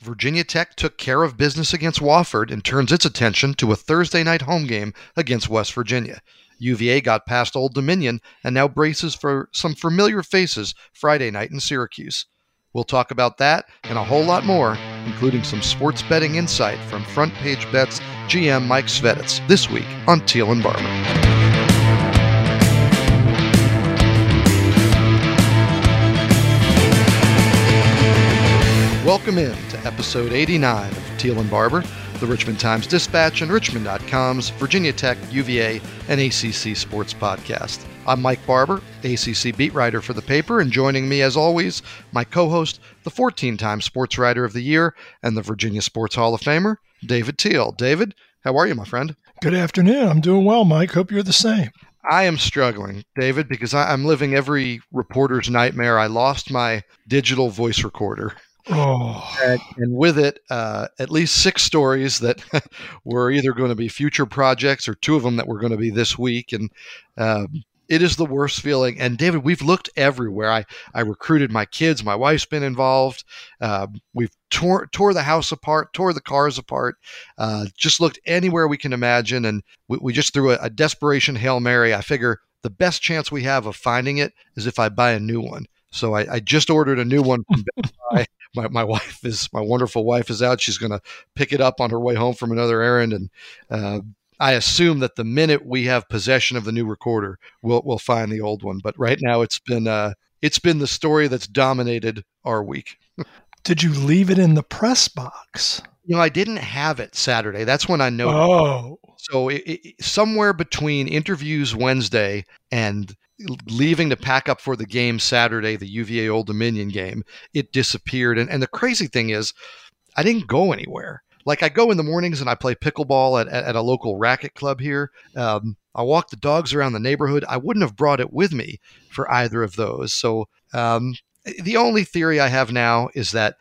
Virginia Tech took care of business against Wofford and turns its attention to a Thursday night home game against West Virginia. UVA got past Old Dominion and now braces for some familiar faces Friday night in Syracuse. We'll talk about that and a whole lot more, including some sports betting insight from Front Page Bets GM Mike Sveditz this week on Teel and Barber. Welcome in to episode 89 of Teel and Barber, the Richmond Times Dispatch and Richmond.com's Virginia Tech, UVA, and ACC sports podcast. I'm Mike Barber, ACC beat writer for the paper, and joining me, as always, my co host, the 14 time Sports Writer of the Year and the Virginia Sports Hall of Famer, David Teel. David, how are you, my friend? Good afternoon. I'm doing well, Mike. Hope you're the same. I am struggling, David, because I, am living every reporter's nightmare. I lost my digital voice recorder. Oh. And, and with it, uh, at least six stories that were either going to be future projects or two of them that were going to be this week. And um, it is the worst feeling. And David, we've looked everywhere. I, I recruited my kids. My wife's been involved. Uh, we've tore, tore the house apart, tore the cars apart, uh, just looked anywhere we can imagine. And we, we just threw a, a desperation Hail Mary. I figure the best chance we have of finding it is if I buy a new one. So I, I just ordered a new one from Best Buy. My, my wife is my wonderful wife is out. She's going to pick it up on her way home from another errand, and uh, I assume that the minute we have possession of the new recorder, we'll we'll find the old one. But right now, it's been uh, it's been the story that's dominated our week. Did you leave it in the press box? You know, I didn't have it Saturday. That's when I noticed. Oh, so it, it, somewhere between interviews Wednesday and leaving to pack up for the game Saturday, the UVA Old Dominion game, it disappeared. And and the crazy thing is, I didn't go anywhere like I go in the mornings and I play pickleball at, at, at a local racket club here. Um, I walk the dogs around the neighborhood. I wouldn't have brought it with me for either of those. So um, the only theory I have now is that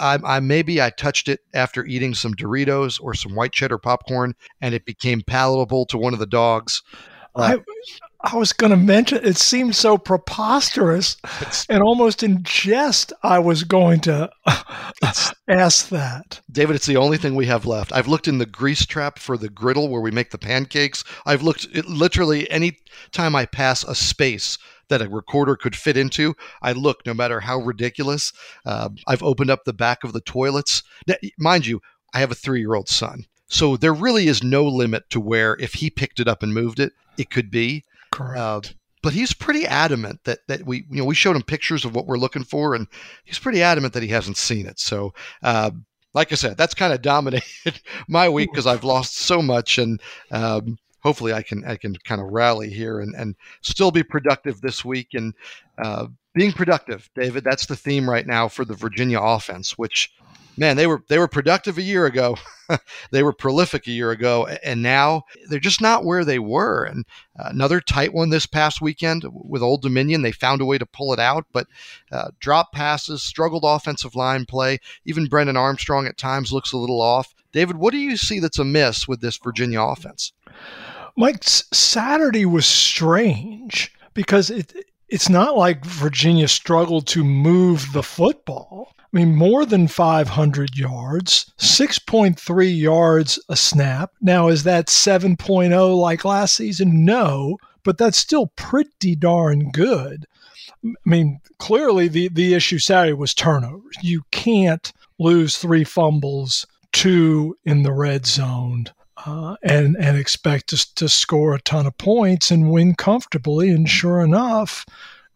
I, I, maybe I touched it after eating some Doritos or some white cheddar popcorn, and it became palatable to one of the dogs. Uh, I, I was going to mention it seemed so preposterous and almost in jest. I was going to ask that. David, it's the only thing we have left. I've looked in the grease trap for the griddle where we make the pancakes. I've looked it, literally any time I pass a space that a recorder could fit into. I look, no matter how ridiculous. Uh, I've opened up the back of the toilets. Now, mind you, I have a three year old son. So there really is no limit to where if he picked it up and moved it, it could be. Correct. Uh, but he's pretty adamant that that we you know we showed him pictures of what we're looking for, and he's pretty adamant that he hasn't seen it. So. Uh, like I said, that's kind of dominated my week because I've lost so much, and um, hopefully I can I can kind of rally here and, and still be productive this week. And uh, being productive, David, that's the theme right now for the Virginia offense, which man, they were they were productive a year ago. they were prolific a year ago, and now they're just not where they were. And uh, another tight one this past weekend with Old Dominion. They found a way to pull it out, but uh, drop passes, struggled offensive line play. Even Brennan Armstrong at times looks a little off. David, what do you see that's amiss with this Virginia offense? Mike, Saturday was strange because it it's not like Virginia struggled to move the football. I mean, more than 500 yards, 6.3 yards a snap. Now, is that 7.0 like last season? No, but that's still pretty darn good. I mean, clearly the, the issue Saturday was turnovers. You can't lose three fumbles, two in the red zone, uh, and and expect to, to score a ton of points and win comfortably. And sure enough,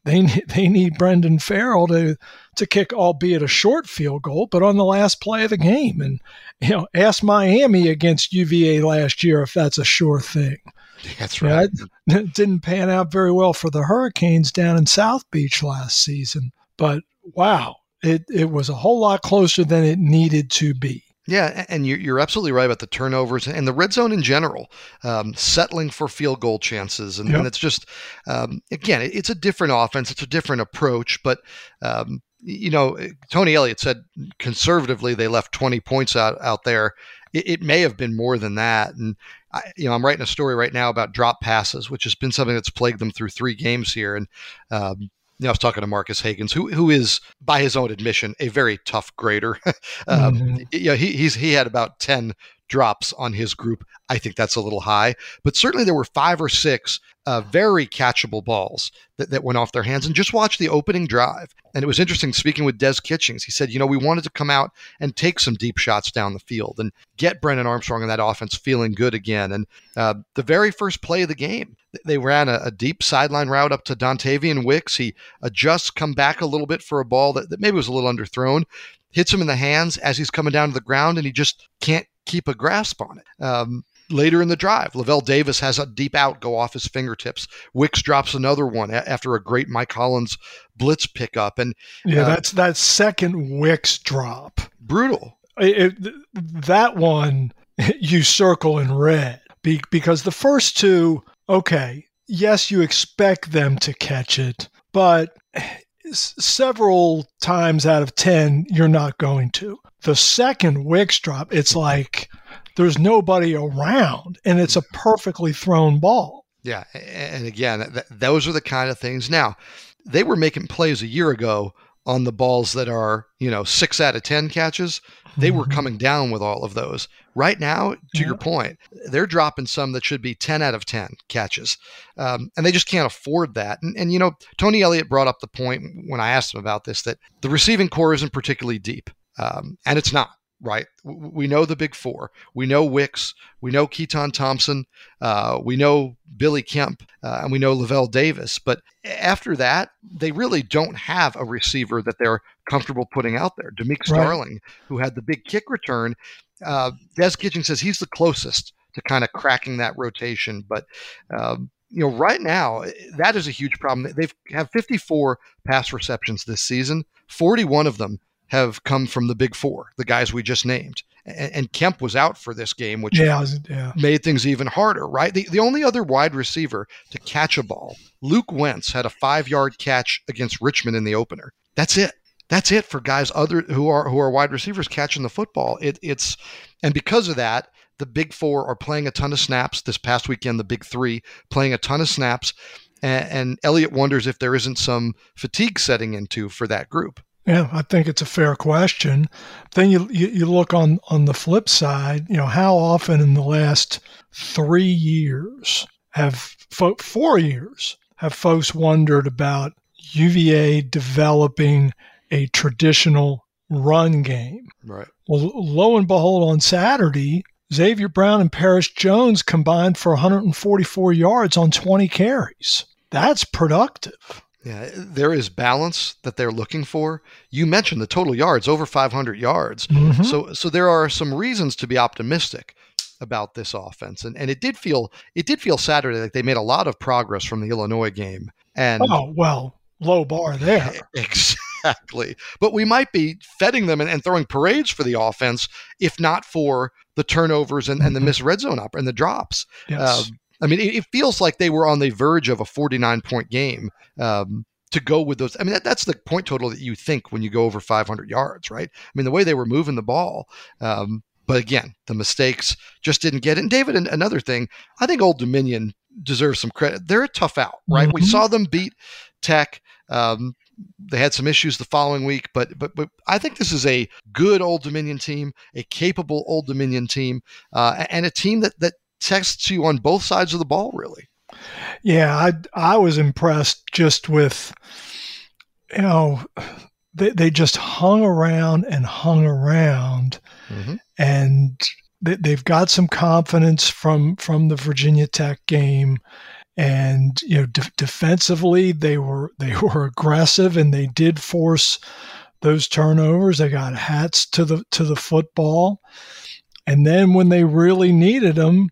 they they need Brendan Farrell to to kick, albeit a short field goal, but on the last play of the game. And you know, ask Miami against UVA last year if that's a sure thing. That's right. It didn't pan out very well for the Hurricanes down in South Beach last season, but wow, it, it was a whole lot closer than it needed to be. Yeah, and you're absolutely right about the turnovers and the red zone in general, um, settling for field goal chances. And, yep. and it's just, um, again, it's a different offense, it's a different approach. But, um, you know, Tony Elliott said conservatively they left 20 points out, out there. It, it may have been more than that. And, I, you know, I'm writing a story right now about drop passes, which has been something that's plagued them through three games here. And, um, you know, I was talking to Marques Hagans, who who is, by his own admission, a very tough grader. um, mm-hmm. Yeah, he he's he had about ten drops on his group. I think that's a little high, but certainly there were five or six uh, very catchable balls that, that went off their hands. And just watch the opening drive. And it was interesting speaking with Des Kitchings. He said, you know, we wanted to come out and take some deep shots down the field and get Brennan Armstrong and that offense feeling good again. And uh, the very first play of the game, they ran a, a deep sideline route up to Dontayvion Wicks. He adjusts, come back a little bit for a ball that, that maybe was a little underthrown, hits him in the hands as he's coming down to the ground, and he just can't keep a grasp on it. Um, later in the drive. Lavel Davis has a deep out go off his fingertips. Wicks drops another one after a great Mike Hollins blitz pickup. And yeah, uh, that's that second Wicks drop. Brutal. It, it, that one you circle in red because the first two, okay, yes, you expect them to catch it, but several times out of 10, you're not going to. The second Wicks drop, it's like there's nobody around and it's a perfectly thrown ball. Yeah. And again, th- those are the kind of things. Now, they were making plays a year ago on the balls that are, you know, six out of 10 catches. They mm-hmm. were coming down with all of those. Right now, to yeah. your point, they're dropping some that should be 10 out of 10 catches. Um, and they just can't afford that. And, and, you know, Tony Elliott brought up the point when I asked him about this that the receiving corps isn't particularly deep. Um, and it's not right? We know the big four. We know Wicks. We know Keytaon Thompson. Uh, we know Billy Kemp. Uh, and we know Lavel Davis. But after that, they really don't have a receiver that they're comfortable putting out there. Demick Starling, right. who had the big kick return, uh, Des Kitchings says he's the closest to kind of cracking that rotation. But um, you know, right now that is a huge problem. They've have 54 pass receptions this season. 41 of them have come from the big four, the guys we just named. And, and Kemp was out for this game, which yeah, yeah. made things even harder, right? The, the only other wide receiver to catch a ball, Luke Wentz had a five yard catch against Richmond in the opener. That's it. That's it for guys other who are who are wide receivers catching the football. It, it's and because of that, the big four are playing a ton of snaps this past weekend. The big three playing a ton of snaps, and, and Elliott wonders if there isn't some fatigue setting into for that group. Yeah, I think it's a fair question. Then you, you, you look on on the flip side. You know, how often in the last three years have fo- four years have folks wondered about UVA developing a traditional run game? Right. Well, lo and behold, on Saturday, Xavier Brown and Perris Jones combined for 144 yards on 20 carries. That's productive. Yeah, there is balance that they're looking for. You mentioned the total yards over 500 yards. Mm-hmm. So so there are some reasons to be optimistic about this offense. And and it did feel it did feel Saturday like they made a lot of progress from the Illinois game. And Oh, well, low bar there. Exactly. But we might be feting them and, and throwing parades for the offense if not for the turnovers and, and the mm-hmm. missed red zone up and the drops. Yes. Uh, I mean, it, it, feels like they were on the verge of a 49 point game um, to go with those. I mean, that, that's the point total that you think when you go over 500 yards, right? I mean, the way they were moving the ball. Um, but again, the mistakes just didn't get it. And David, another thing, I think Old Dominion deserves some credit. They're a tough out, right? Mm-hmm. We saw them beat Tech. Um, they had some issues the following week, but but but I think this is a good Old Dominion team, a capable Old Dominion team, uh, and a team that that tests you on both sides of the ball, really. Yeah, I I was impressed just with, you know, they they just hung around and hung around, mm-hmm. and they, they've got some confidence from from the Virginia Tech game, and you know, de- defensively they were they were aggressive and they did force those turnovers. They got hats to the to the football. And then when they really needed them,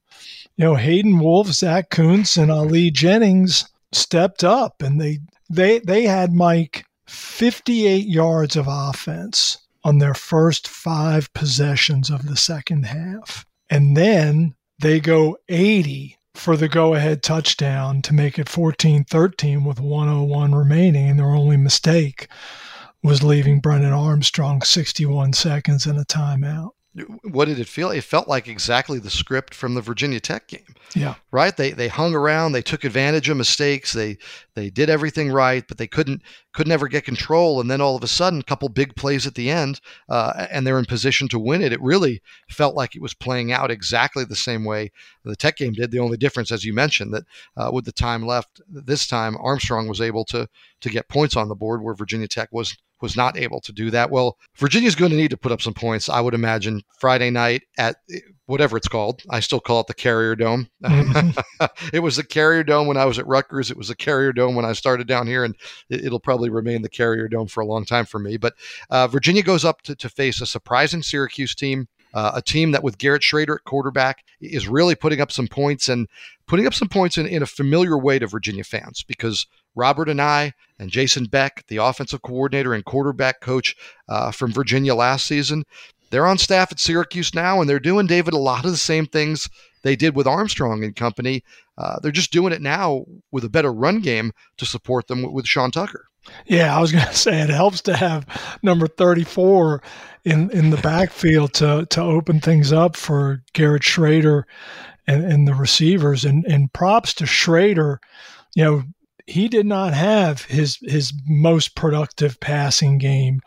you know, Hayden Wolff, Zach Kuntz, and Ali Jennings stepped up, and they they they had Mike 58 yards of offense on their first five possessions of the second half, and then they go 80 for the go-ahead touchdown to make it 14-13 with 101 remaining, and their only mistake was leaving Brennan Armstrong 61 seconds in a timeout. What did it feel? It felt like exactly the script from the Virginia Tech game. Yeah. Right? They they hung around, they took advantage of mistakes, they they did everything right, but they couldn't could never get control. And then all of a sudden, a couple big plays at the end, uh, and they're in position to win it. It really felt like it was playing out exactly the same way the Tech game did. The only difference, as you mentioned, that uh, with the time left this time, Armstrong was able to to get points on the board where Virginia Tech was was not able to do that. Well, Virginia's going to need to put up some points, I would imagine, Friday night at whatever it's called. I still call it the Carrier Dome. Mm-hmm. it was the Carrier Dome when I was at Rutgers. It was the Carrier Dome when I started down here, and it, will probably remain the Carrier Dome for a long time for me. But uh, Virginia goes up to, to face a surprising Syracuse team. Uh, a team that with Garrett Shrader at quarterback is really putting up some points and putting up some points in, in a familiar way to Virginia fans because Robert Anae and Jason Beck, the offensive coordinator and quarterback coach uh, from Virginia last season, they're on staff at Syracuse now, and they're doing, David, a lot of the same things they did with Armstrong and company. Uh, they're just doing it now with a better run game to support them with, Sean Tucker. Yeah, I was going to say it helps to have number 34 in, in the backfield to, to open things up for Garrett Shrader and, and the receivers. And, and props to Shrader. You know, he did not have his his most productive passing game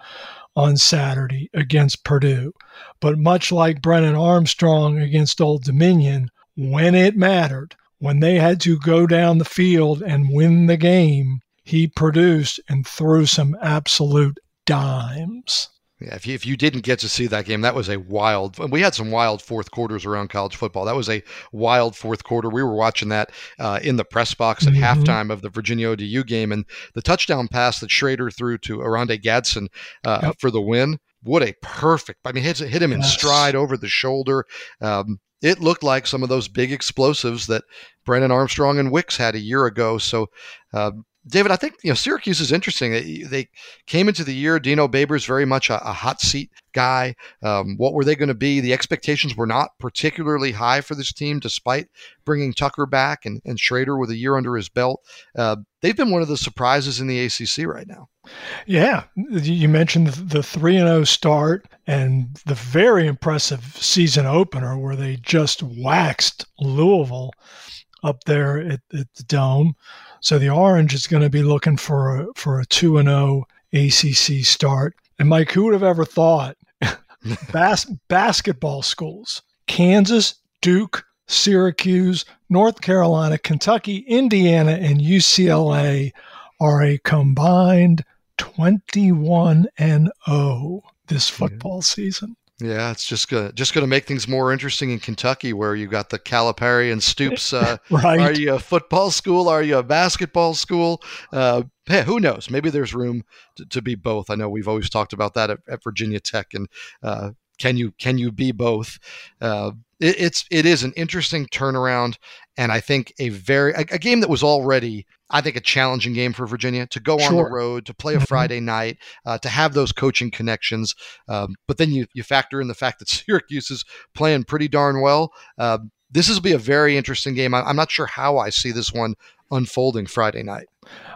on Saturday against Purdue. But much like Brennan Armstrong against Old Dominion, when it mattered, when they had to go down the field and win the game, he produced and threw some absolute dimes. Yeah, if you, if you didn't get to see that game, that was a wild. We had some wild fourth quarters around college football. That was a wild fourth quarter. We were watching that uh, in the press box at mm-hmm. halftime of the Virginia ODU game, and the touchdown pass that Shrader threw to Oronde Gadsden uh, yep. for the win. What a perfect! I mean, hit hit him in stride over the shoulder. Um, it looked like some of those big explosives that Brennan Armstrong and Wicks had a year ago. So uh, David, I think you know Syracuse is interesting. They, they came into the year. Dino Babers very much a, a hot seat guy. Um, what were they going to be? The expectations were not particularly high for this team, despite bringing Tucker back and, and Shrader with a year under his belt. Uh, they've been one of the surprises in the ACC right now. Yeah, you mentioned the three and zero oh start and the very impressive season opener where they just waxed Louisville up there at, at the dome. So the Orange is going to be looking for a, for a 2 and 0 ACC start. And Mike, who would have ever thought bas- basketball schools, Kansas, Duke, Syracuse, North Carolina, Kentucky, Indiana, and UCLA are a combined 21 and 0 this football season. Yeah, it's just gonna just gonna make things more interesting in Kentucky, where you got the Calipari and Stoops. Uh, right. Are you a football school? Are you a basketball school? Uh, hey, who knows? Maybe there's room to, to, be both. I know we've always talked about that at, at Virginia Tech, and uh, can you can you be both? Uh, it, it's it is an interesting turnaround, and I think a very a, a, game that was already I think a challenging game for Virginia to go sure. on the road to play a mm-hmm. Friday night uh, to have those coaching connections, um, but then you you factor in the fact that Syracuse is playing pretty darn well. Uh, this will be a very interesting game. I, I'm not sure how I see this one unfolding Friday night.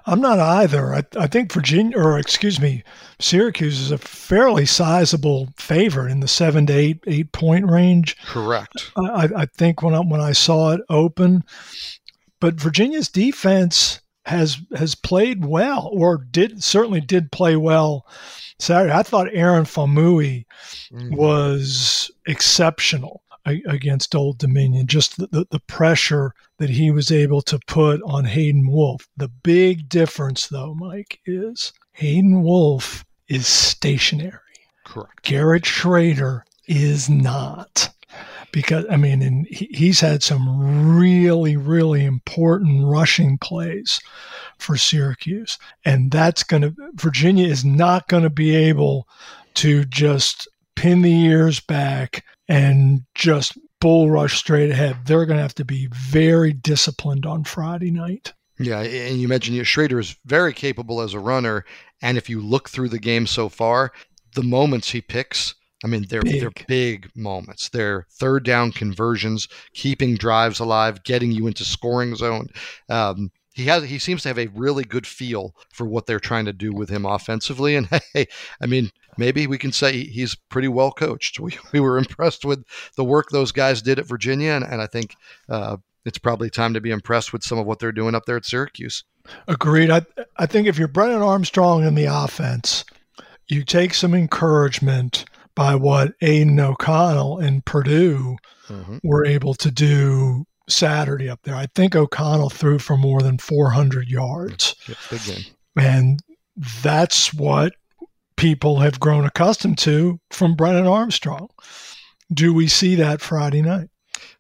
I'm not either. I, I, think Virginia, or excuse me, Syracuse is a fairly sizable favorite in the seven to eight eight point range. Correct. I, I think when I, when I saw it open, but Virginia's defense has has played well, or did certainly did play well Saturday. I thought Aaron Faumui mm-hmm. was exceptional against Old Dominion. Just the, the, the, pressure that he was able to put on Hayden Wolff. The big difference, though, Mike, is Hayden Wolff is stationary. Correct. Garrett Shrader is not. Because, I mean, and he, he's had some really, really important rushing plays for Syracuse. And that's going to, Virginia is not going to be able to just pin the ears back and just bull rush straight ahead. They're going to have to be very disciplined on Friday night. Yeah, and you mentioned you Shrader is very capable as a runner, and if you look through the game so far, the moments he picks, I mean, they're big. they're big moments. They're third down conversions, keeping drives alive, getting you into scoring zone. Um, he has he seems to have a really good feel for what they're trying to do with him offensively. And hey, I mean, maybe we can say he's pretty well coached. We, we were impressed with the work those guys did at Virginia, and, and I think uh, it's probably time to be impressed with some of what they're doing up there at Syracuse. Agreed. I, I think if you're Brennan Armstrong in the offense, you take some encouragement by what Aidan O'Connell and Purdue mm-hmm. were able to do Saturday up there. I think O'Connell threw for more than 400 yards. game. And that's what people have grown accustomed to from Brennan Armstrong. Do we see that Friday night?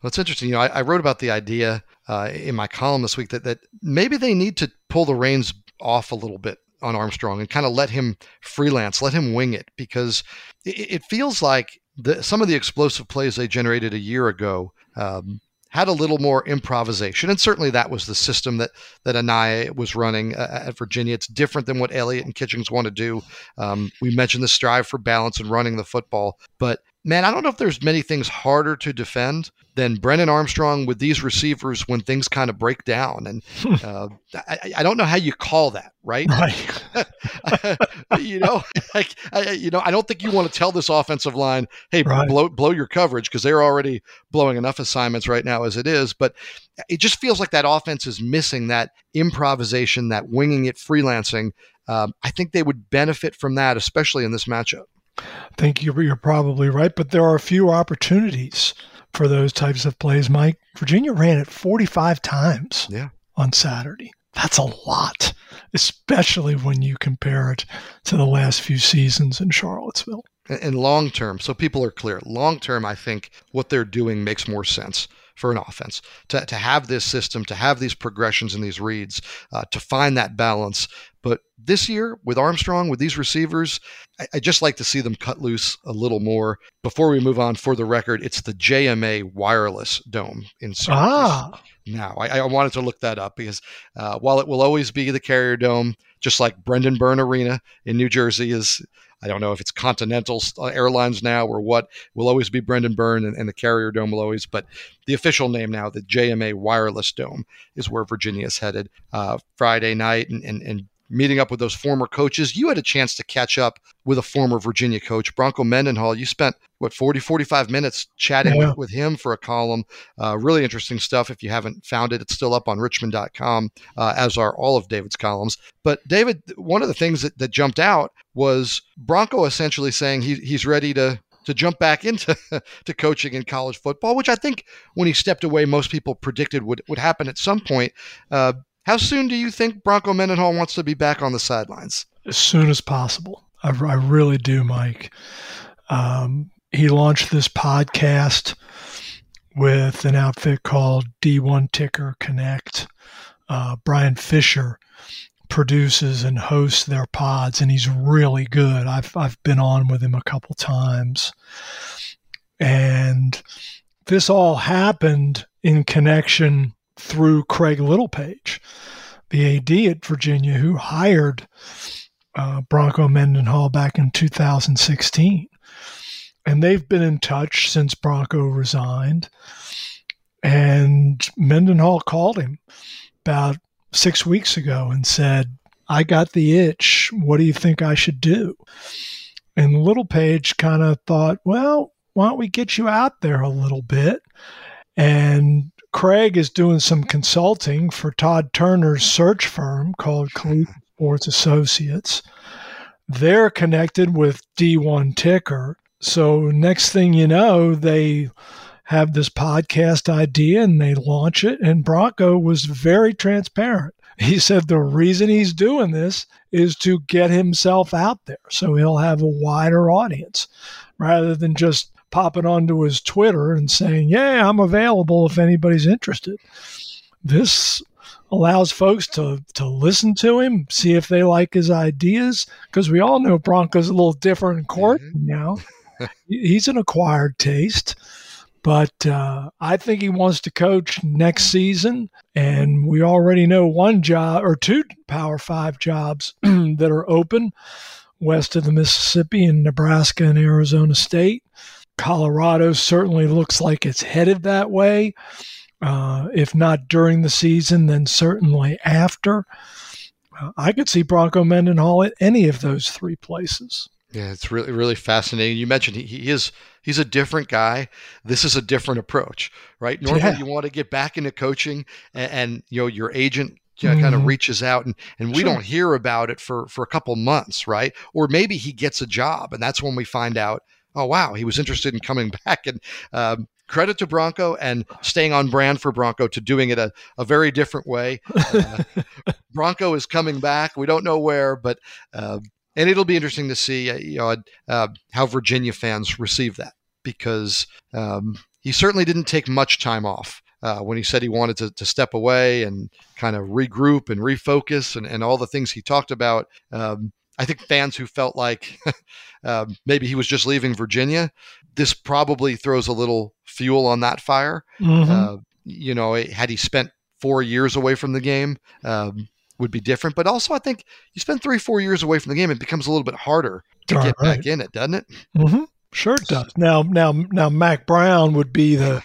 Well, it's interesting. You know, I, I wrote about the idea uh, in my column this week that, that maybe they need to pull the reins off a little bit on Armstrong and kind of let him freelance, let him wing it, because it, it feels like the, some of the explosive plays they generated a year ago um, had a little more improvisation, and certainly that was the system that that Anae was running uh, at Virginia. It's different than what Elliott and Kitchings want to do. Um, we mentioned the strive for balance and running the football, but man, I don't know if there's many things harder to defend than Brennan Armstrong with these receivers when things kind of break down. And uh, I, I, don't know how you call that, right? right. you know, like, I, you know, I don't think you want to tell this offensive line, "Hey, right. blow blow your coverage," because they're already blowing enough assignments right now as it is. But it just feels like that offense is missing that improvisation, that winging it, freelancing. Um, I think they would benefit from that, especially in this matchup. I think you're, you're probably right, but there are a few opportunities for those types of plays, Mike. Virginia ran it 45 times yeah. on Saturday. That's a lot, especially when you compare it to the last few seasons in Charlottesville. And long term, so people are clear, long term, I think what they're doing makes more sense for an offense to, to have this system, to have these progressions and these reads, uh, to find that balance. But this year with Armstrong, with these receivers, I, I, just like to see them cut loose a little more. Before we move on, for the record, it's the JMA Wireless Dome in Syracuse. Ah. Now, I, I wanted to look that up because uh, while it will always be the Carrier Dome, just like Brendan Byrne Arena in New Jersey is I don't know if it's Continental Airlines now or what. Will always be Brendan Byrne, and, and, the Carrier Dome will always. But the official name now, the JMA Wireless Dome, is where Virginia is headed uh, Friday night, and, and, and meeting up with those former coaches. You had a chance to catch up with a former Virginia coach, Bronco Mendenhall. You spent, what, 40, 45 minutes chatting yeah. with, with, him for a column. Uh, really interesting stuff. If you haven't found it, it's still up on richmond.com, uh, as are all of David's columns. But, David, one of the things that, that jumped out was Bronco essentially saying he, he's ready to to jump back into to coaching in college football, which I think when he stepped away, most people predicted would, would happen at some point. Uh, how soon do you think Bronco Mendenhall wants to be back on the sidelines? As soon as possible. I, I really do, Mike. Um, he launched this podcast with an outfit called D1 Ticker Connect. Uh, Brian Fisher produces and hosts their pods, and he's really good. I've I've been on with him a couple times, and this all happened in connection through Craig Littlepage, the AD at Virginia, who hired uh, Bronco Mendenhall back in 2016. And they've been in touch since Bronco resigned. And Mendenhall called him about six weeks ago and said, I got the itch. What do you think I should do? And Littlepage kind of thought, well, why don't we get you out there a little bit? And Craig is doing some consulting for Todd Turner's search firm called Collegiate Sports Associates. They're connected with D1 Ticker. So, next thing you know, they have this podcast idea and they launch it. And Bronco was very transparent. He said the reason he's doing this is to get himself out there so he'll have a wider audience rather than just popping onto his Twitter and saying, Yeah, I'm available if anybody's interested. This allows folks to, to listen to him, see if they like his ideas, because we all know Bronco's a little different in court mm-hmm. now. He's an acquired taste. But uh, I think he wants to coach next season. And we already know one job or two Power Five jobs that are open west of the Mississippi in Nebraska and Arizona State. Colorado certainly looks like it's headed that way. Uh, if not during the season, then certainly after. Uh, I could see Bronco Mendenhall at any of those three places. Yeah, it's really really fascinating. You mentioned he, he is he's a different guy. This is a different approach, right? Normally, Yeah. you want to get back into coaching, and, and you know your agent you know, kind of reaches out, and and we Sure. don't hear about it for for a couple months, right? Or maybe he gets a job, and that's when we find out. Oh wow, he was interested in coming back, and um, credit to Bronco and staying on brand for Bronco to doing it a, a very different way. Uh, Bronco is coming back. We don't know where, but uh, and it'll be interesting to see, uh, you know, uh, how Virginia fans receive that because um, he certainly didn't take much time off. Uh, when he said he wanted to, to step away and kind of regroup and refocus and, and all the things he talked about, um, I think fans who felt like um, maybe he was just leaving Virginia, this probably throws a little fuel on that fire. Mhm. Uh, you know, had he spent four years away from the game, um, would be different. But also, I think you spend three, four years away from the game, it becomes a little bit harder to All get right. back in it, doesn't it? hmm Sure it does. Now, now, now, Mack Brown would be the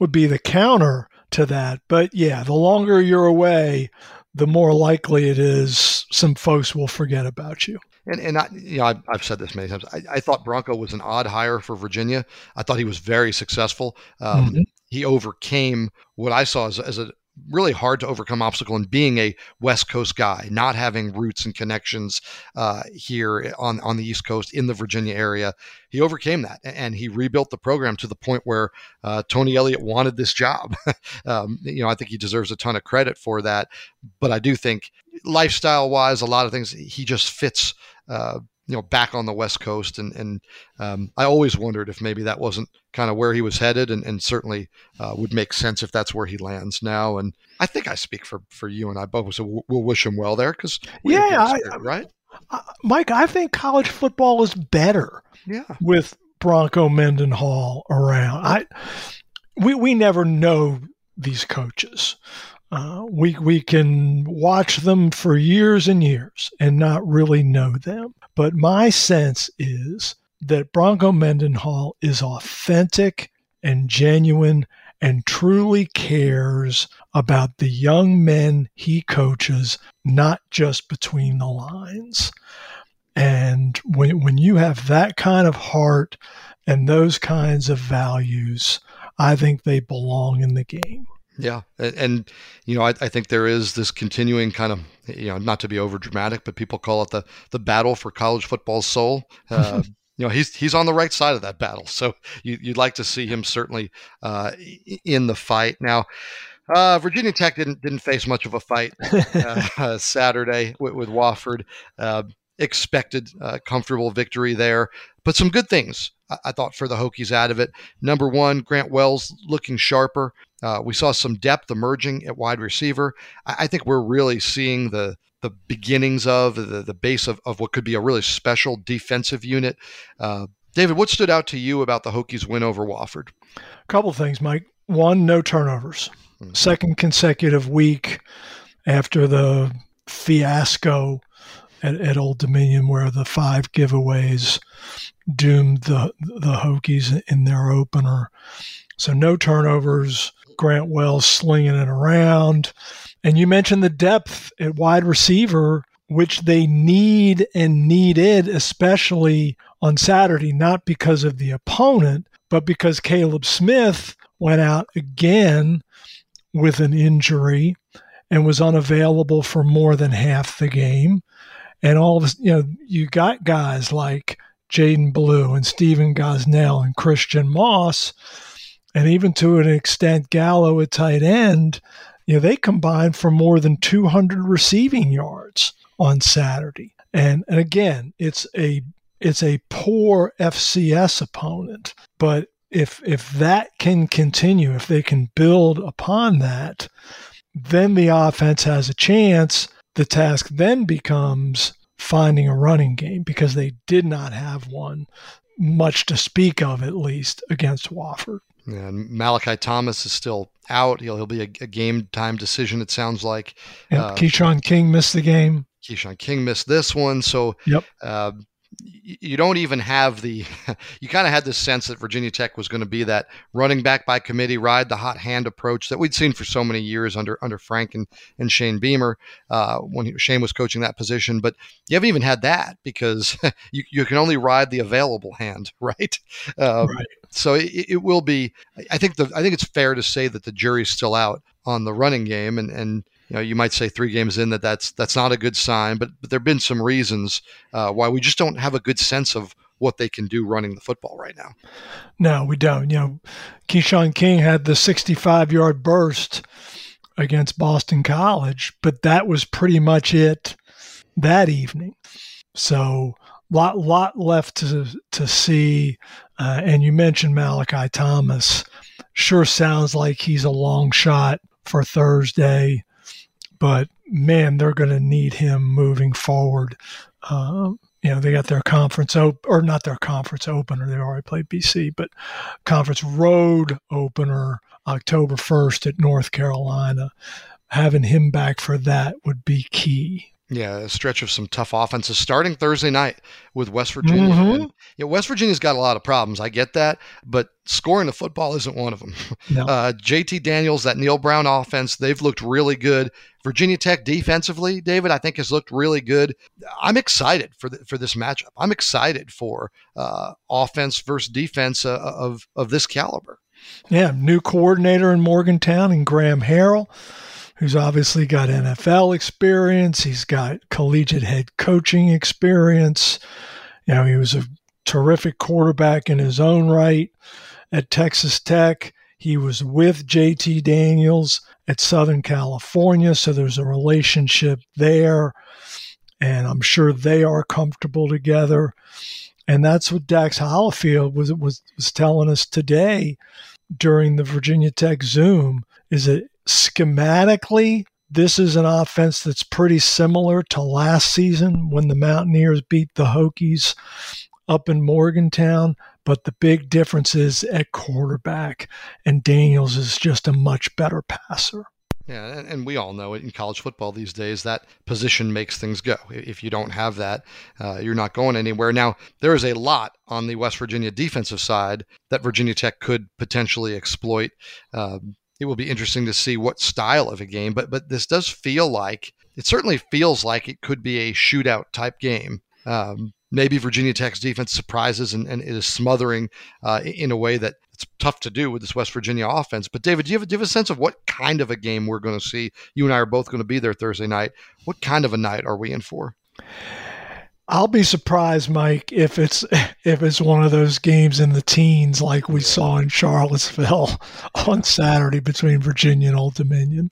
would be the counter to that. But yeah, the longer you're away, the more likely it is some folks will forget about you. And and I, you know, I've, I've said this many times. I, I thought Bronco was an odd hire for Virginia. I thought he was very successful. Um, Mhm. He overcame what I saw as, as a really hard to overcome obstacle in being a West Coast guy, not having roots and connections uh, here on on the East Coast in the Virginia area. He overcame that and he rebuilt the program to the point where uh, Tony Elliott wanted this job. um, you know, I think he deserves a ton of credit for that. But I do think lifestyle wise, a lot of things he just fits. Uh, you know, back on the West Coast, and and um, I always wondered if maybe that wasn't kind of where he was headed, and, and certainly uh, would make sense if that's where he lands now. And I think I speak for for you and I both, so we'll, we'll wish him well there because Yeah, I- right, Uh, Mike, I think college football is better yeah, with Bronco Mendenhall around. I we we never know these coaches. Uh, we we can watch them for years and years and not really know them. But my sense is that Bronco Mendenhall is authentic and genuine and truly cares about the young men he coaches, not just between the lines. And when, when you have that kind of heart and those kinds of values, I think they belong in the game. Yeah, and, and you know I, I think there is this continuing kind of you know not to be over dramatic, but people call it the the battle for college football's soul. Uh, you know he's he's on the right side of that battle, so you, you'd like to see him certainly uh, in the fight now. Uh, Virginia Tech didn't didn't face much of a fight uh, Saturday with, with Wofford. Uh, expected uh, comfortable victory there, but some good things I, I thought for the Hokies out of it. Number one, Grant Wells looking sharper. Uh, we saw some depth emerging at wide receiver. I, I think we're really seeing the the beginnings of the, the base of, of what could be a really special defensive unit. Uh, David, what stood out to you about the Hokies win over Wofford? A couple things, Mike. One, no turnovers. Mhm. Second consecutive week after the fiasco at, at Old Dominion, where the five giveaways doomed the the Hokies in their opener. So no turnovers. Grant Wells slinging it around, and you mentioned the depth at wide receiver, which they need and needed, especially on Saturday, not because of the opponent, but because Kaleb Smith went out again with an injury and was unavailable for more than half the game. And all of us, you know, you got guys like Jadan Blue and Stephen Gosnell and Christian Moss, and even to an extent Gallo at tight end, you know, they combined for more than 200 receiving yards on Saturday. And, and again, it's a it's a poor FCS opponent, but if if that can continue, if they can build upon that, then the offense has a chance. The task then becomes finding a running game because they did not have one much to speak of at least against Wofford. And Malachi Thomas is still out. He'll, he'll be a, a game time decision, it sounds like. Yep, Uh, Keshawn King missed the game. Keshawn King missed this one. So, Yep. uh, you don't even have the you kind of had this sense that Virginia Tech was going to be that running back by committee ride the hot hand approach that we'd seen for so many years under under Frank and, and Shane Beamer uh, when he, Shane was coaching that position but you haven't even had that because you, you can only ride the available hand right, um, right. so it, it, will be I think the I think it's fair to say that the jury's still out on the running game and and you know, you might say three games in that that's that's not a good sign, but, but there have been some reasons uh, why we just don't have a good sense of what they can do running the football right now. No, we don't. You know, Keshawn King had the 65 yard burst against Boston College, but that was pretty much it that evening. So lot lot left to to see. Uh, and you mentioned Malachi Thomas. Sure sounds like he's a long shot for Thursday but man, they're going to need him moving forward. Um, you know, they got their conference op- or not their conference opener. They already played BC, but conference road opener October 1st at North Carolina. Having him back for that would be key. Yeah, a stretch of some tough offenses starting Thursday night with West Virginia. Mm-hmm. yeah, West Virginia's got a lot of problems. I get that, but scoring the football isn't one of them. No. Uh, JT Daniels, that Neal Brown offense, they've looked really good. Virginia Tech defensively, David, I think has looked really good. I'm excited for the, for this matchup. I'm excited for uh, offense versus defense uh, of of this caliber. Yeah, new coordinator in Morgantown and Graham Harrell who's obviously got NFL experience. He's got collegiate head coaching experience. You know, he was a terrific quarterback in his own right at Texas Tech. He was with JT Daniels at Southern California, so there's a relationship there. And I'm sure they are comfortable together. And that's what Dax Hollifield was, was, was telling us today during the Virginia Tech Zoom is that schematically, this is an offense that's pretty similar to last season when the Mountaineers beat the Hokies up in Morgantown. But the big difference is at quarterback, and Daniels is just a much better passer. Yeah, and we all know it in college football these days. That position makes things go. If you don't have that, uh, you're not going anywhere. Now, there is a lot on the West Virginia defensive side that Virginia Tech could potentially exploit. Um, it will be interesting to see what style of a game. But but this does feel like it certainly feels like it could be a shootout type game. Um, maybe Virginia Tech's defense surprises and, and is smothering uh, in a way that it's tough to do with this West Virginia offense. But David, do you have, do you have a sense of what kind of a game we're going to see? You and I are both going to be there Thursday night. What kind of a night are we in for? I'll be surprised, Mike, if it's if it's one of those games in the teens like we saw in Charlottesville on Saturday between Virginia and Old Dominion.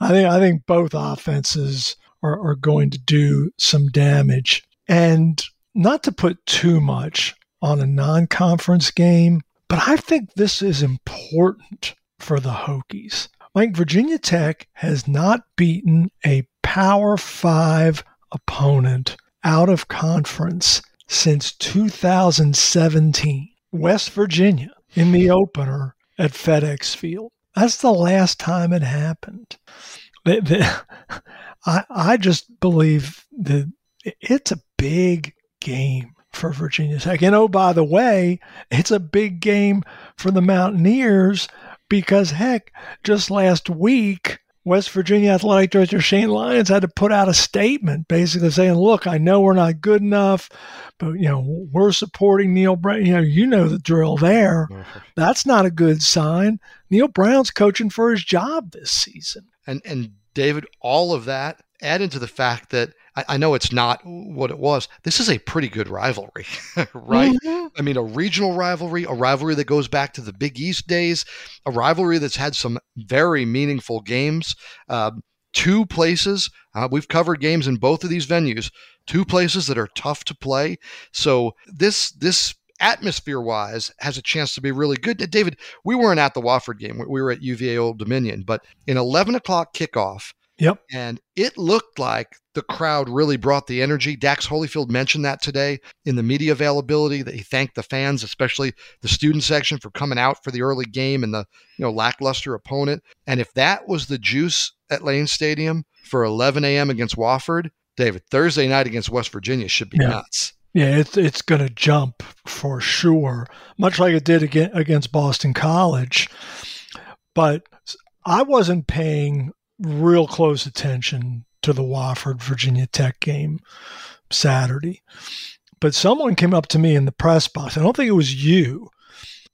I think I think both offenses are, are going to do some damage. And not to put too much on a non-conference game, but I think this is important for the Hokies. Like Virginia Tech has not beaten a Power Five opponent out of conference since 2017. West Virginia in the opener at FedEx Field. That's the last time it happened. I, I just believe that it's a big game for Virginia Tech. And oh, by the way, it's a big game for the Mountaineers because, heck, just last week, West Virginia Athletic Director Shane Lyons had to put out a statement basically saying, look, I know we're not good enough, but you know, we're supporting Neal Brown. You know, you know the drill there. Mm-hmm. That's not a good sign. Neal Brown's coaching for his job this season. And and David, all of that added to the fact that I, I know it's not what it was. This is a pretty good rivalry, right? Mm-hmm. I mean, a regional rivalry, a rivalry that goes back to the Big East days, a rivalry that's had some very meaningful games. Uh, two places, uh, we've covered games in both of these venues, two places that are tough to play. So this this atmosphere wise has a chance to be really good. David, we weren't at the Wofford game. We were at UVA Old Dominion, but in 11 o'clock kickoff, Yep. And it looked like the crowd really brought the energy. Dax Hollifield mentioned that today in the media availability that he thanked the fans, especially the student section, for coming out for the early game and the you know lackluster opponent. And if that was the juice at Lane Stadium for 11 a.m. against Wofford, David, Thursday night against West Virginia should be yeah. nuts. Yeah, it's it's going to jump for sure, much like it did against Boston College. But I wasn't paying real close attention to the Wofford Virginia Tech game Saturday. But someone came up to me in the press box. I don't think it was you,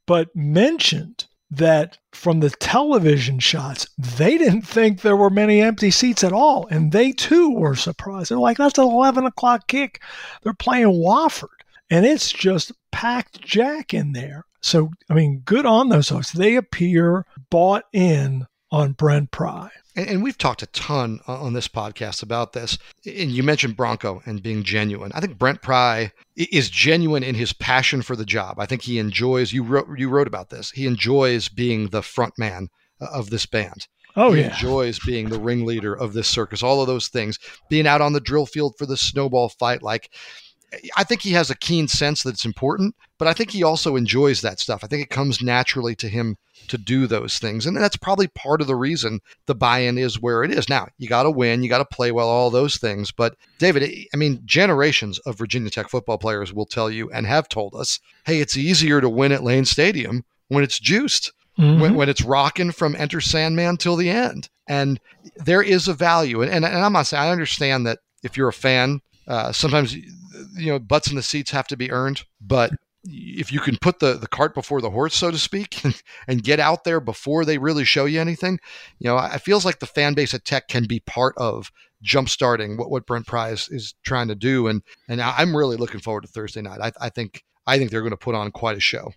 but mentioned that from the television shots, they didn't think there were many empty seats at all. And they too were surprised. They're like, that's an 11 o'clock kick. They're playing Wofford. And it's just packed jack in there. So, I mean, good on those folks. They appear bought in on Brent Pry. And, and, we've talked a ton on this podcast about this. And you mentioned Bronco and being genuine. I think Brent Pry is genuine in his passion for the job. I think he enjoys. You wrote you wrote about this. He enjoys being the front man uh, of this band. Oh he yeah, enjoys being the ringleader of this circus. All of those things. Being out on the drill field for the snowball fight, like I think he has a keen sense that it's important, but I think he also enjoys that stuff. I think it comes naturally to him to do those things. And that's probably part of the reason the buy in is where it is. Now, you got to win, you got to play well, all those things. But, David, I mean, generations of Virginia Tech football players will tell you and have told us hey, it's easier to win at Lane Stadium when it's juiced. Mm-hmm. When, when it's rocking from Enter Sandman till the end. And there is a value. And, and, and I'm not saying, I understand that if you're a fan, uh, sometimes you know butts in the seats have to be earned but if you can put the, the cart before the horse, so to speak, and get out there before they really show you anything, you know, it feels like the fan base at Tech can be part of jumpstarting what, what Brent Pryce is trying to do. And and I'm really looking forward to Thursday night. I, I think I think they're going to put on quite a show.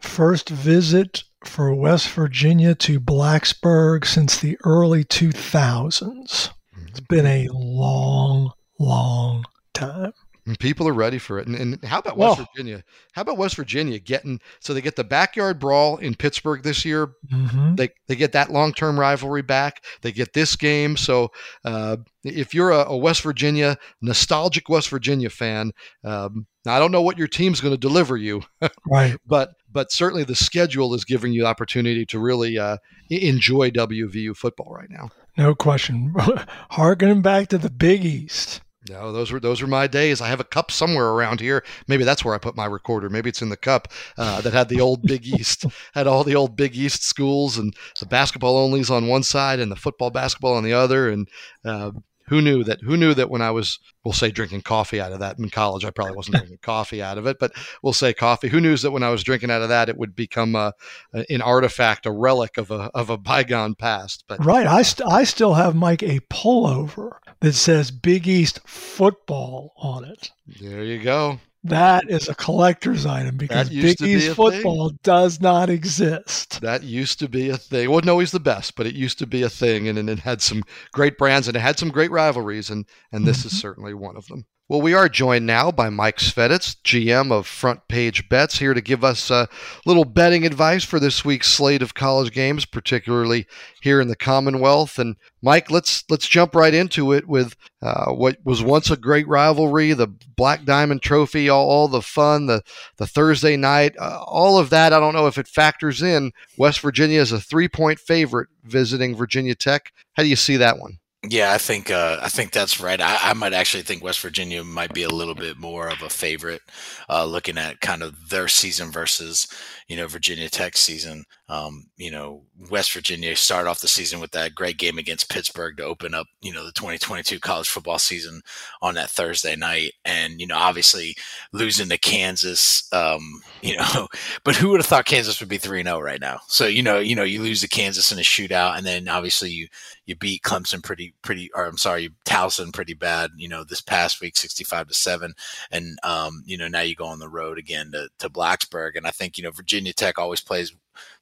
First visit for West Virginia to Blacksburg since the early 2000s. It's mm-hmm. been a long, long time. And people are ready for it. And, and how about West well, Virginia? How about West Virginia getting so they get the backyard brawl in Pittsburgh this year? Mm-hmm. They they get that long term rivalry back. They get this game. So uh, if you're a, a, West Virginia nostalgic West Virginia fan, um, I don't know what your team's going to deliver you, right? But but certainly the schedule is giving you the opportunity to really uh, enjoy WVU football right now. No question. Harkening back to the Big East. No, those were those were my days. I have a cup somewhere around here. Maybe that's where I put my recorder. Maybe it's in the cup uh, that had the old Big East, had all the old Big East schools and the basketball onlys on one side and the football basketball on the other. And uh, who knew that? Who knew that when I was, we'll say, drinking coffee out of that in college, I probably wasn't drinking coffee out of it, but we'll say coffee. Who knew that when I was drinking out of that, it would become a, an artifact, a relic of a of a bygone past. But right, I st- I still have Mike a pullover that says Big East football on it. There you go. That is a collector's item because Big East football thing. does not exist. That used to be a thing. It wasn't always the best, but it used to be a thing, and, and it had some great brands and it had some great rivalries, and and this mm-hmm. is certainly one of them. Well, we are joined now by Mike Sveditz, GM of Front Page Bets, here to give us a little betting advice for this week's slate of college games, particularly here in the Commonwealth. And Mike, let's let's jump right into it with uh, what was once a great rivalry, the Black Diamond Trophy, all, all the fun, the the Thursday night, uh, all of that. I don't know if it factors in. West Virginia is a three point favorite visiting Virginia Tech. How do you see that one? Yeah, I think uh, I think that's right. I, I, might actually think West Virginia might be a little bit more of a favorite, uh, looking at kind of their season versus you know Virginia Tech season. Um, you know, West Virginia started off the season with that great game against Pittsburgh to open up you know the 2022 college football season on that Thursday night, and you know obviously losing to Kansas. Um, you know, but who would have thought Kansas would be 3 0 right now? So you know, you know, you lose to Kansas in a shootout, and then obviously you you beat Clemson pretty pretty or I'm sorry, Towson pretty bad, you know, this past week 65 to 7 and um, you know, now you go on the road again to to Blacksburg and I think, you know, Virginia Tech always plays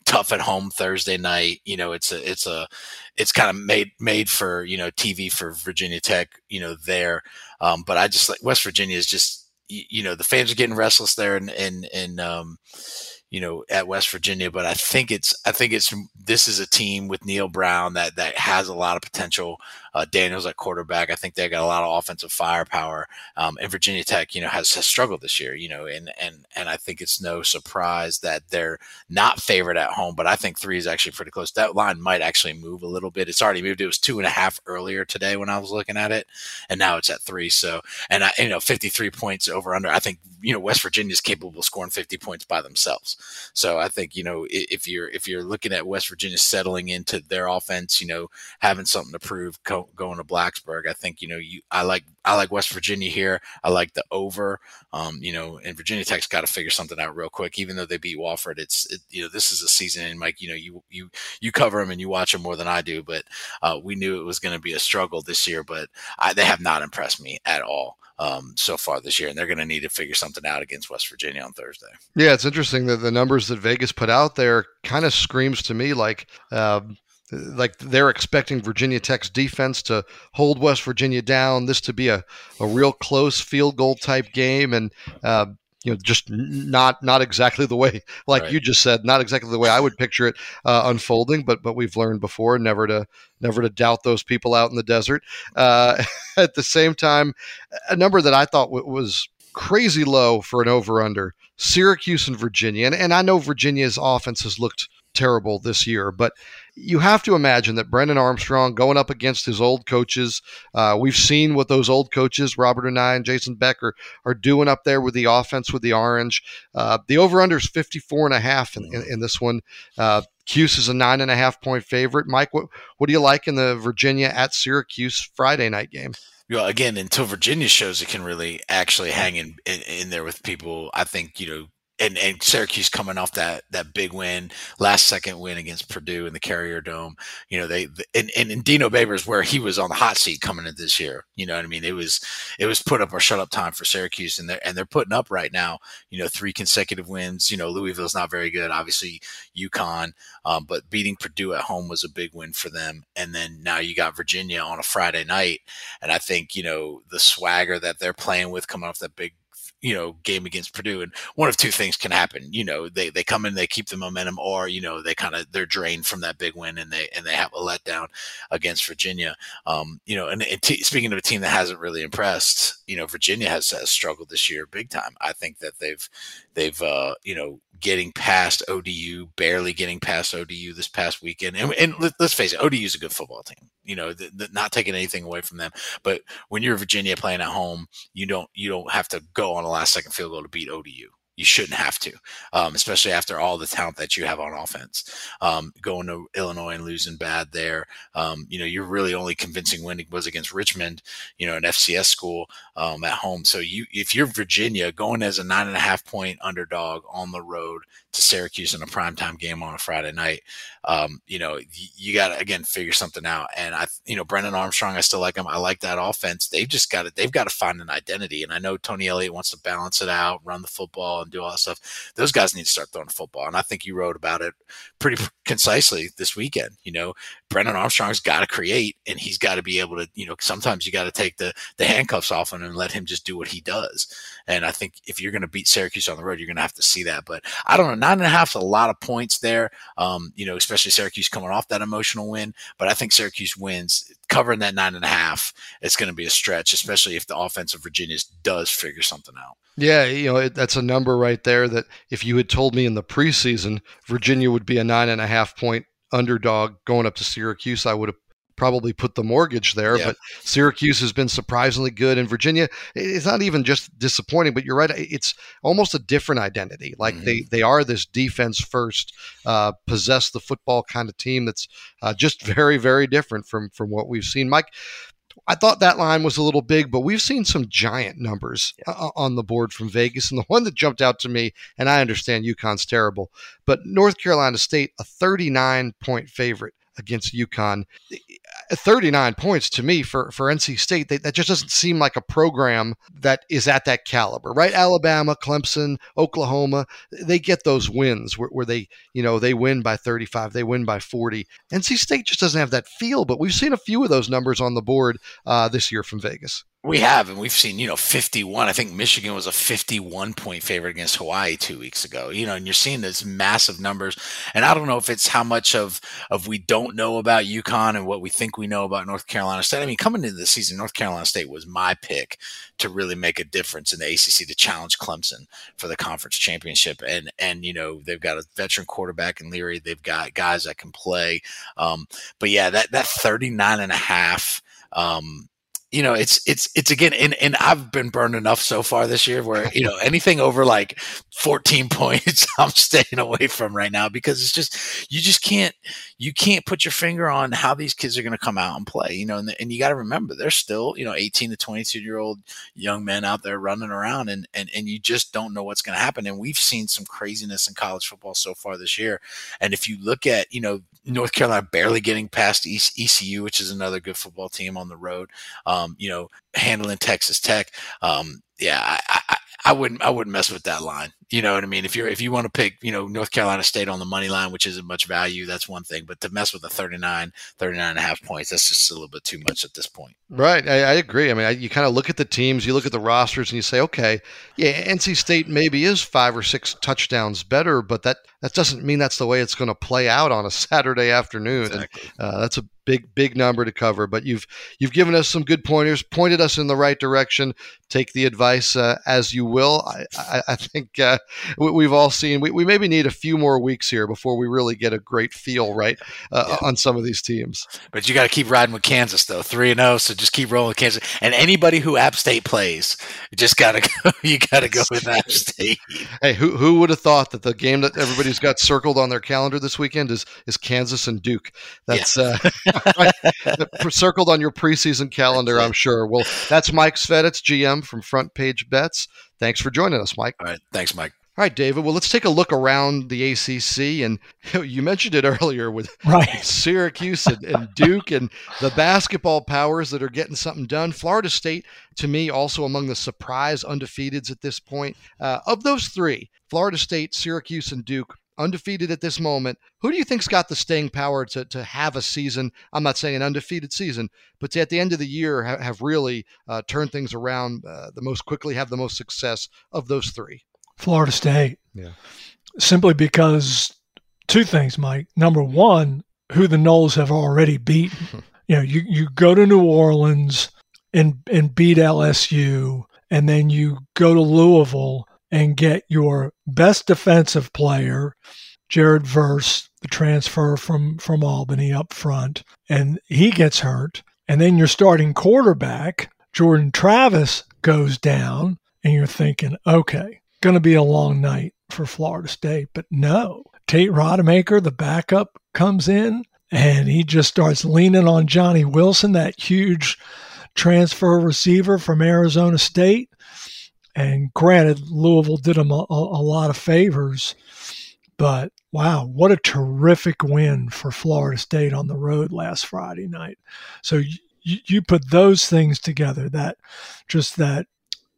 tough at home Thursday night. You know, it's a it's a it's kind of made made for, you know, TV for Virginia Tech, you know, there. Um, but I just like West Virginia is just you know, the fans are getting restless there and and and um you know, at West Virginia, but I think it's I think it's this is a team with Neal Brown that that has a lot of potential. Uh, Daniels at quarterback. I think they got a lot of offensive firepower. Um, and Virginia Tech, you know, has, has struggled this year. You know, and and and I think it's no surprise that they're not favored at home. But I think three is actually pretty close. That line might actually move a little bit. It's already moved. It was two and a half earlier today when I was looking at it, and now it's at three. So, and I, you know, fifty three points over under. I think you know West Virginia is capable of scoring fifty points by themselves. So I think you know if you're if you're looking at West Virginia settling into their offense, you know, having something to prove co- going to Blacksburg, I think you know you I like I like West Virginia here. I like the over. Um, you know, and Virginia Tech's got to figure something out real quick. Even though they beat Wofford, it's it, you know this is a season, and Mike, you know you you you cover them and you watch them more than I do, but uh, we knew it was going to be a struggle this year. But I, they have not impressed me at all um, so far this year, and they're going to need to figure something out against West Virginia on Thursday. Yeah, it's interesting that the numbers that Vegas put out there kind of screams to me like. Um, like they're expecting Virginia Tech's defense to hold West Virginia down, this to be a, a real close field goal type game, and uh, you know just not not exactly the way like right. you just said not exactly the way i would picture it uh, unfolding but but we've learned before never to never to doubt those people out in the desert uh, at the same time a number that i thought w- was crazy low for an over under syracuse and virginia and, and i know virginia's offense has looked terrible this year but you have to imagine that Brennan Armstrong going up against his old coaches. Uh, we've seen what those old coaches, Robert Anae and Jason Beck, are doing up there with the offense with the orange. Uh, the over under is 54 and a half in, in, in this one. Uh, Cuse is a nine and a half point favorite. Mike, what, what do you like in the Virginia at Syracuse Friday night game? Well, again, until Virginia shows it can really actually hang in, in, in there with people, I think, you know, and, and Syracuse coming off that that big win, last second win against Purdue in the Carrier Dome. You know, they and, and, and Dino Babers where he was on the hot seat coming in this year. You know what I mean? It was it was put up or shut up time for Syracuse, and they're and they're putting up right now. You know, three consecutive wins. You know, Louisville's not very good. Obviously, UConn, um, but beating Purdue at home was a big win for them. And then now you got Virginia on a Friday night, and I think you know the swagger that they're playing with coming off that big you know game against Purdue, and one of two things can happen. You know, they they come in, they keep the momentum, or you know they kind of they're drained from that big win, and they and they have a letdown against Virginia. Um, you know, and, and t- speaking of a team that hasn't really impressed, you know, Virginia has, has struggled this year big time. I think that they've they've uh, you know getting past ODU, barely getting past ODU this past weekend. And, and let, us face it, ODU is a good football team. You know, the, the, not taking anything away from them, but when you're Virginia playing at home, you don't you don't have to go on a last second field goal to beat ODU you shouldn't have to, um, especially after all the talent that you have on offense. Um, going to Illinois and losing bad there, um, you know, you're really only convincing win was against Richmond, you know, an FCS school um, at home. So you, if you're Virginia going as a nine and a half point underdog on the road to Syracuse in a primetime game on a Friday night, um, you know, you got to again figure something out. And I, you know, Brennan Armstrong, I still like him. I like that offense. They've just got to, they've got to find an identity. And I know Tony Elliott wants to balance it out, run the football and do all that stuff. Those guys need to start throwing football. And I think you wrote about it pretty concisely this weekend. You know, Brennan Armstrong's got to create and he's got to be able to, you know, sometimes you got to take the, the handcuffs off him and let him just do what he does. And I think if you're going to beat Syracuse on the road, you're going to have to see that. But I don't know, nine and a half a lot of points there. Um, you know, especially Syracuse coming off that emotional win. But I think Syracuse wins covering that nine and a half. It's going to be a stretch, especially if the offense of Virginia does figure something out. Yeah, you know, it, that's a number right there that if you had told me in the preseason Virginia would be a nine and a half point underdog going up to Syracuse, I would have probably put the mortgage there. Yeah. But Syracuse has been surprisingly good, and Virginia it's not even just disappointing, but you're right, it's almost a different identity. Like mm-hmm. they they are this defense first, uh, possess the football kind of team that's uh, just very very different from from what we've seen. Mike, I thought that line was a little big, but we've seen some giant numbers uh, on the board from Vegas. And the one that jumped out to me, and I understand UConn's terrible, but North Carolina State, a 39 point favorite against UConn. 39 points to me for, for NC State, they, that just doesn't seem like a program that is at that caliber, right? Alabama, Clemson, Oklahoma, they get those wins where, where they, you know, they win by 35, they win by 40. NC State just doesn't have that feel, but we've seen a few of those numbers on the board uh, this year from Vegas. We have, and we've seen, you know, 51. I think Michigan was a 51 point favorite against Hawaii two weeks ago, you know, and you're seeing these massive numbers. And I don't know if it's how much of, of we don't know about UConn and what we think we know about North Carolina State. I mean, coming into the season, North Carolina State was my pick to really make a difference in the ACC to challenge Clemson for the conference championship. And, and, you know, they've got a veteran quarterback in Leary. They've got guys that can play. Um, but yeah, that, that 39 and a half, um, you know, it's it's it's again, and and I've been burned enough so far this year where you know anything over like 14 points, I'm staying away from right now because it's just you just can't you can't put your finger on how these kids are going to come out and play. You know, and, and you got to remember they're still you know 18 to 22 year old young men out there running around, and and and you just don't know what's going to happen. And we've seen some craziness in college football so far this year. And if you look at you know North Carolina barely getting past ECU, which is another good football team on the road. Um, you know, handling Texas Tech. Um, yeah, I, I, I wouldn't I wouldn't mess with that line. You know what I mean? If you're if you want to pick, you know, North Carolina State on the money line, which isn't much value, that's one thing. But to mess with the 39, 39 and a half points, that's just a little bit too much at this point. Right. I, I agree. I mean, I, you kind of look at the teams, you look at the rosters, and you say, okay, yeah, NC State maybe is five or six touchdowns better, but that that doesn't mean that's the way it's going to play out on a Saturday afternoon. Exactly. And, uh, that's a big big number to cover but you've you've given us some good pointers pointed us in the right direction take the advice uh, as you will i, I, I think uh, we, have all seen we, we maybe need a few more weeks here before we really get a great feel right uh, yeah. on some of these teams but you got to keep riding with kansas though 3 and 0 so just keep rolling with kansas and anybody who app state plays you just got to go you got to go with app state hey who, who would have thought that the game that everybody's got circled on their calendar this weekend is is kansas and duke that's yeah. Uh, circled on your preseason calendar, I'm sure. Well, that's Mike Sveditz, GM from Front Page Bets. Thanks for joining us, Mike. All right. Thanks, Mike. All right, David. Well, let's take a look around the ACC, and you mentioned it earlier with right. Syracuse and, and, Duke and the basketball powers that are getting something done. Florida State, to me, also among the surprise undefeateds at this point. Uh, of those three, Florida State, Syracuse, and Duke, undefeated at this moment. Who do you think's got the staying power to, to have a season? I'm not saying an undefeated season, but to, at the end of the year have, have really uh, turned things around uh, the most quickly, have the most success of those three? Florida State. Yeah. Simply because two things, Mike. Number one, who the Noles have already beaten. you know, you, you go to New Orleans and and beat LSU, and then you go to Louisville and get your best defensive player, Jared Verse, the transfer from, from Albany up front, and he gets hurt. And then your starting quarterback, Jordan Travis, goes down, and you're thinking, okay, going to be a long night for Florida State. But no, Tate Rodemaker, the backup, comes in and he just starts leaning on Johnny Wilson, that huge transfer receiver from Arizona State. And granted, Louisville did them a, a, lot of favors, but wow, what a terrific win for Florida State on the road last Friday night. So you, you put those things together, that just that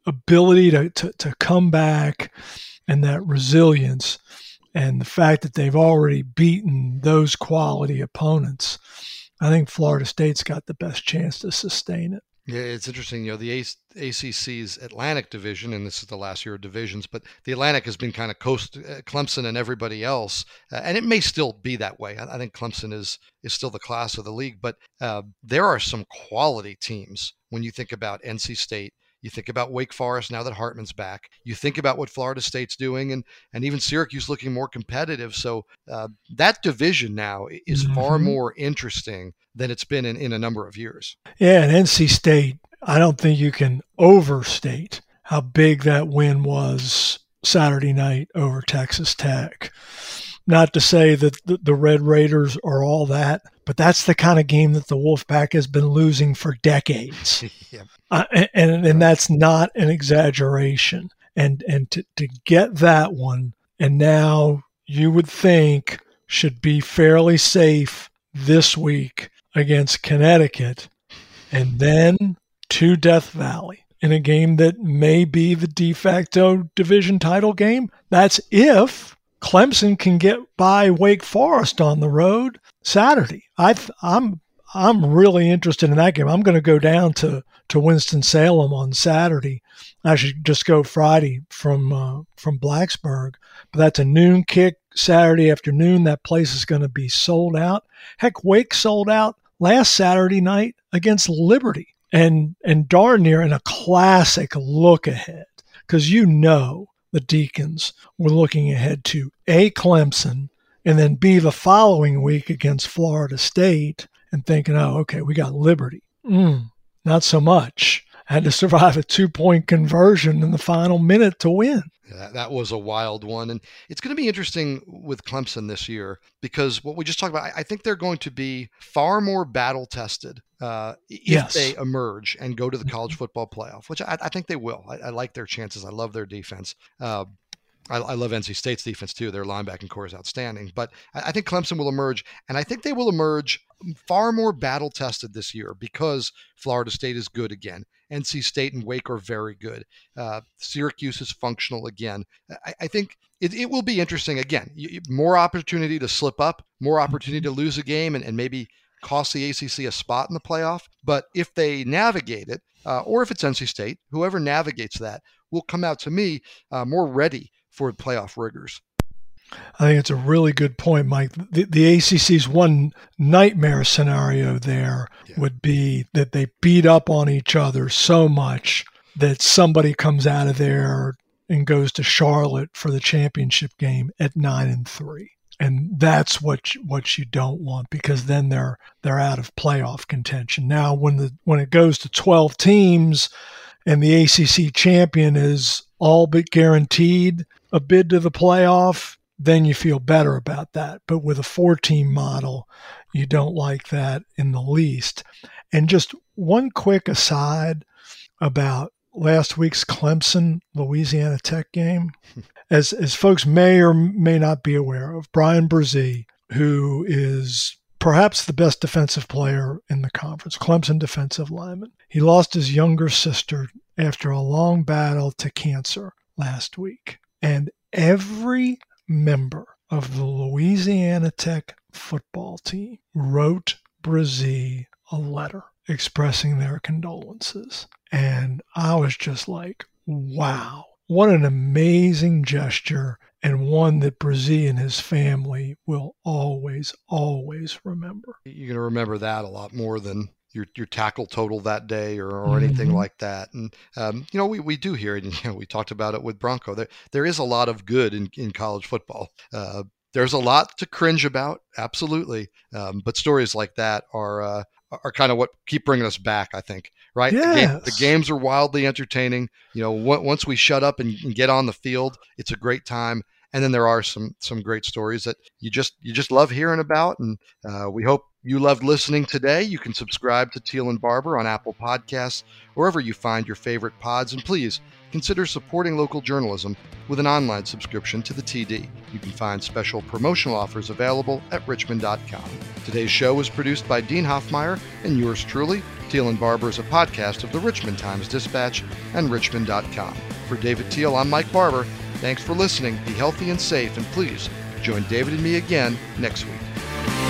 ability to, to, to come back and that resilience and the fact that they've already beaten those quality opponents, I think Florida State's got the best chance to sustain it. Yeah, it's interesting. You know, the ACC's Atlantic division, and this is the last year of divisions, but the Atlantic has been kind of coast uh, Clemson and everybody else, uh, and it may still be that way. I, I, think Clemson is is still the class of the league, but uh, there are some quality teams when you think about NC State. You think about Wake Forest now that Hartman's back. You think about what Florida State's doing, and and even Syracuse looking more competitive. So uh, that division now is mm-hmm. far more interesting than it's been in, in a number of years. Yeah, and NC State, I don't think you can overstate how big that win was Saturday night over Texas Tech. Not to say that the, the Red Raiders are all that, but that's the kind of game that the Wolfpack has been losing for decades. yeah. uh, and, and that's not an exaggeration. And and to, to get that one, and now you would think should be fairly safe this week against Connecticut, and then to Death Valley in a game that may be the de facto division title game. That's if Clemson can get by Wake Forest on the road Saturday. I I'm I'm really interested in that game. I'm going to go down to to Winston Salem on Saturday. I should just go Friday from uh, from Blacksburg, but that's a noon kick Saturday afternoon. That place is going to be sold out. Heck, Wake sold out last Saturday night against Liberty, and and darn near in a classic look ahead because you know the Deacons were looking ahead to a Clemson and then B the following week against Florida State and thinking, oh, okay, we got Liberty. Mm, not so much. had to survive a two point conversion in the final minute to win. Yeah, that was a wild one. And it's going to be interesting with Clemson this year because what we just talked about, I think they're going to be far more battle tested uh, if yes. they emerge and go to the college football playoff, which I, I think they will. I, I, like their chances. I love their defense. Uh, I, I, love NC State's defense too. Their linebacking corps is outstanding. But I, I think Clemson will emerge, and I think they will emerge far more battle tested this year because Florida State is good again. NC State and Wake are very good. Uh, Syracuse is functional again. I, I think it, it, will be interesting again. more opportunity to slip up, more opportunity to lose a game, and, and maybe cost the ACC a spot in the playoff. But if they navigate it, uh, or if it's NC State, whoever navigates that will come out to me uh, more ready for playoff rigors. I think it's a really good point, Mike. The, the ACC's one nightmare scenario there yeah. would be that they beat up on each other so much that somebody comes out of there and goes to Charlotte for the championship game at nine and three. And that's what you, what you don't want because then they're they're out of playoff contention. Now, when the when it goes to twelve teams, and the ACC champion is all but guaranteed a bid to the playoff, then you feel better about that. But with a four team model, you don't like that in the least. And just one quick aside about last week's Clemson Louisiana Tech game. As, as folks may or may not be aware of, Bryan Bresee, who is perhaps the best defensive player in the conference, Clemson defensive lineman. He lost his younger sister after a long battle to cancer last week. And every member of the Louisiana Tech football team wrote Bresee a letter expressing their condolences. And I was just like, wow, what an amazing gesture and one that Bresee and his family will always, always remember. You're going to remember that a lot more than your your tackle total that day or, or anything mm-hmm. like that. And um, you know, we, we do hear it. And, you know, we talked about it with Bronco. There there is a lot of good in, in college football. Uh, there's a lot to cringe about, absolutely. Um, but stories like that are uh, are kind of what keep bringing us back. I think, right? Yes. The, game, the games are wildly entertaining. You know, once we shut up and, and get on the field, it's a great time and then there are some some great stories that you just you just love hearing about and uh, we hope you loved listening today. You can subscribe to Teel and Barber on Apple Podcasts, wherever you find your favorite pods, and please consider supporting local journalism with an online subscription to the TD. You can find special promotional offers available at richmond.com. Today's show was produced by Dean Hoffmeyer and yours truly. Teel and Barber is a podcast of the Richmond Times Dispatch and richmond.com. For David Teel, I'm Mike Barber. Thanks for listening. Be healthy and safe, and please join David and me again next week.